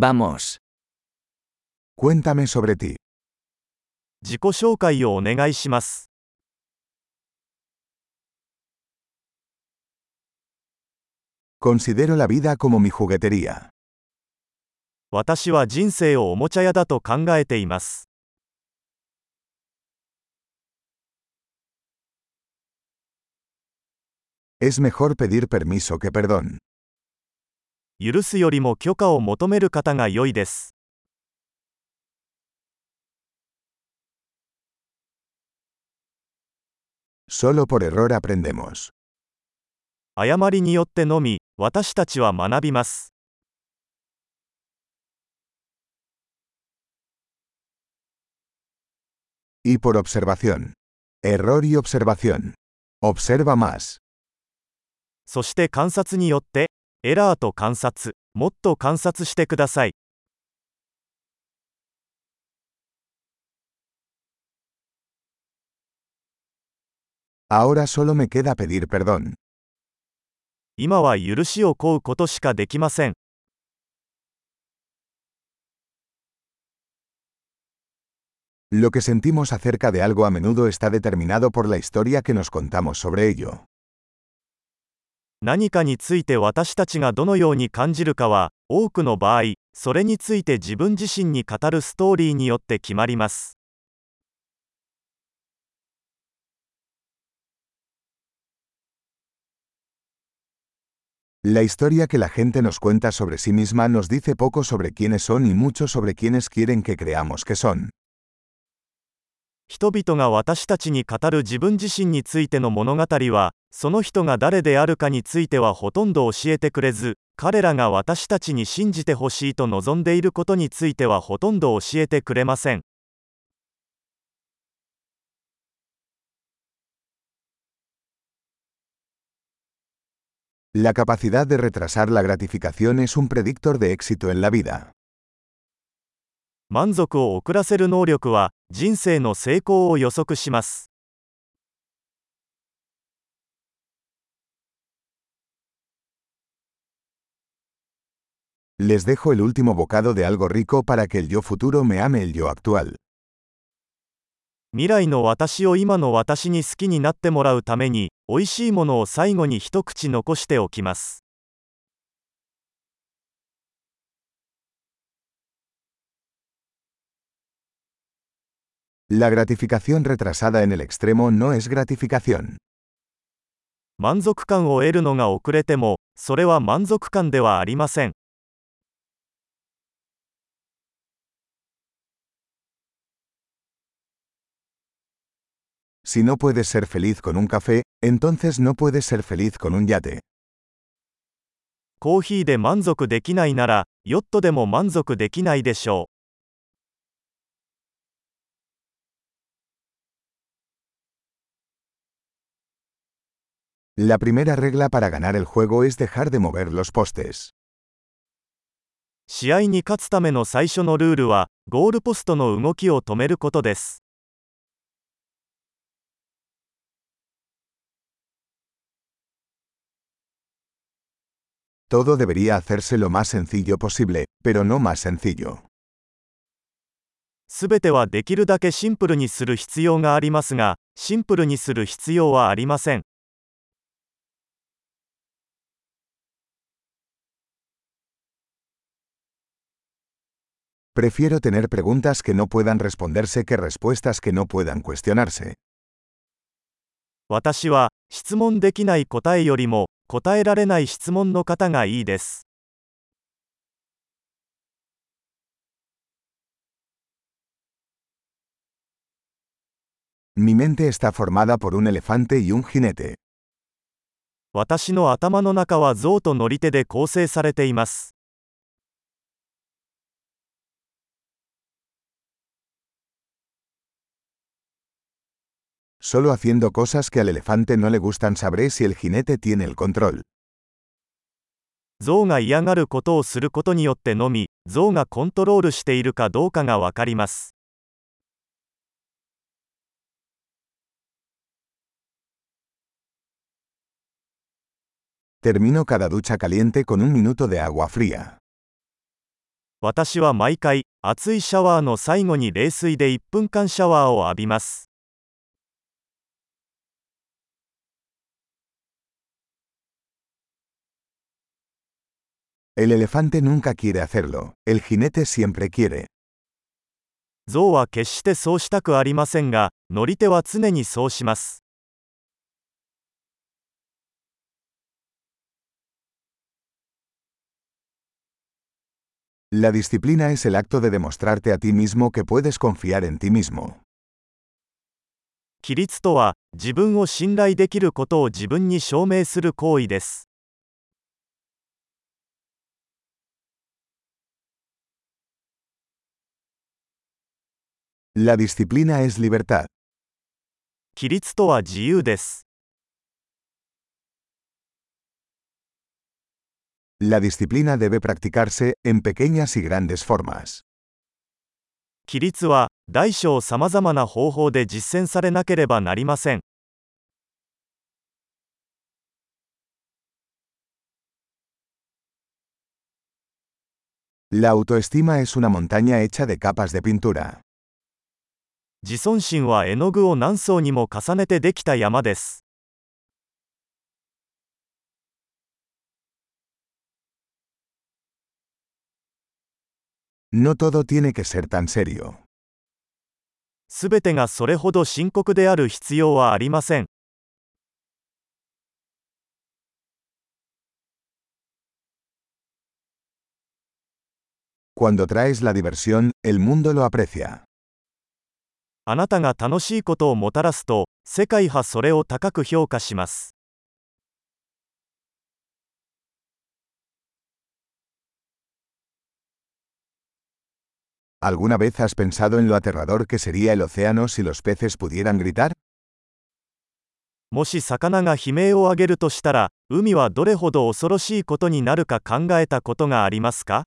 Vamos. Cuéntame sobre ti. 自己紹介をお願いします。 Considero la vida como mi juguetería. 私は人生をおもちゃ屋だと考えています。 Es mejor pedir permiso que perdón. 許すよりも許可を求める方が良いです。Solo por error aprendemos. 誤りによってのみ、私たちは学びます。Y por observación. Error y observación. Observa más. そして観察によって、エラーと観察、もっと観察してください。今は許しを請うことしかできません。Lo que sentimos acerca de algo a menudo está determinado por la historia que nos contamos sobre ello. 何かについて私たちがどのように感じるかは、多くの場合、それについて自分自身に語るストーリーによって決まります。La historia que la gente nos cuenta sobre sí misma nos dice poco sobre quiénes son y mucho sobre quiénes quieren que creamos que son. 人々が私たちに語る自分自身についての物語は、その人が誰であるかについてはほとんど教えてくれず、彼らが私たちに信じてほしいと望んでいることについてはほとんど教えてくれません。La capacidad de retrasar la gratificación es un predictor de éxito en la vida. 満足を遅らせる能力は、人生の成功を予測します。Les dejo el último bocado de algo rico para que el yo futuro me ame el yo actual. 未来の私を今の私に好きになってもらうために、美味しいものを最後に一口残しておきます。La gratificación retrasada en el extremo no es gratificación. 満足感を得るのが遅れても、それは満足感ではありません。 Si no puedes ser feliz con un café, entonces no puedes ser feliz con un yate. コーヒーで満足できないなら、ヨットでも満足できないでしょう。 La primera regla para ganar el juego es dejar de mover los postes. 試合に勝つための最初のルールは、ゴールポストの動きを止めることです。 Todo debería hacerse lo más sencillo posible, pero no más sencillo. すべてはできるだけシンプルにする必要がありますが、シンプルにする必要はありません。 Prefiero tener preguntas que no puedan responderse que respuestas que no puedan cuestionarse. 私は、質問できない答えよりも、答えられない質問の方がいいです。Mi mente está formada por un elefante y un jinete. 私の頭の中は象と乗り手で構成されています。Solo haciendo cosas que al elefante no le gustan ルゾウが嫌がることをすることによってのみゾウがコントロールしているかどうかがわかります私は毎回熱いシャワーの最後に冷水で1分間シャワーを浴びます。El elefante nunca quiere hacerlo, el jinete siempre quiere. 象は決してそうしたくありませんが、乗り手は常にそうします。 La disciplina es el acto de demostrarte a ti mismo que puedes confiar en ti mismo. 規律とは、自分を信頼できることを自分に証明する行為です。 La disciplina es libertad. 規律とは自由です。 La disciplina debe practicarse, en pequeñas y grandes formas. 規律は、大小さまざまな方法で実践されなければなりません。 La autoestima es una montaña hecha de capas de pintura. 自尊心は絵の具を何層にも重ねてできた山です。No todo tiene que ser tan serio. すべてがそれほど深刻である必要はありません。Cuando traes la diversión, el mundo lo aprecia. あなたが楽しいことをもたらすと、世界はそれを高く評価します。¿Alguna vez has pensado en lo aterrador que sería el océano si los peces pudieran gritar? もし魚が悲鳴を上げるとしたら、海はどれほど恐ろしいことになるか考えたことがありますか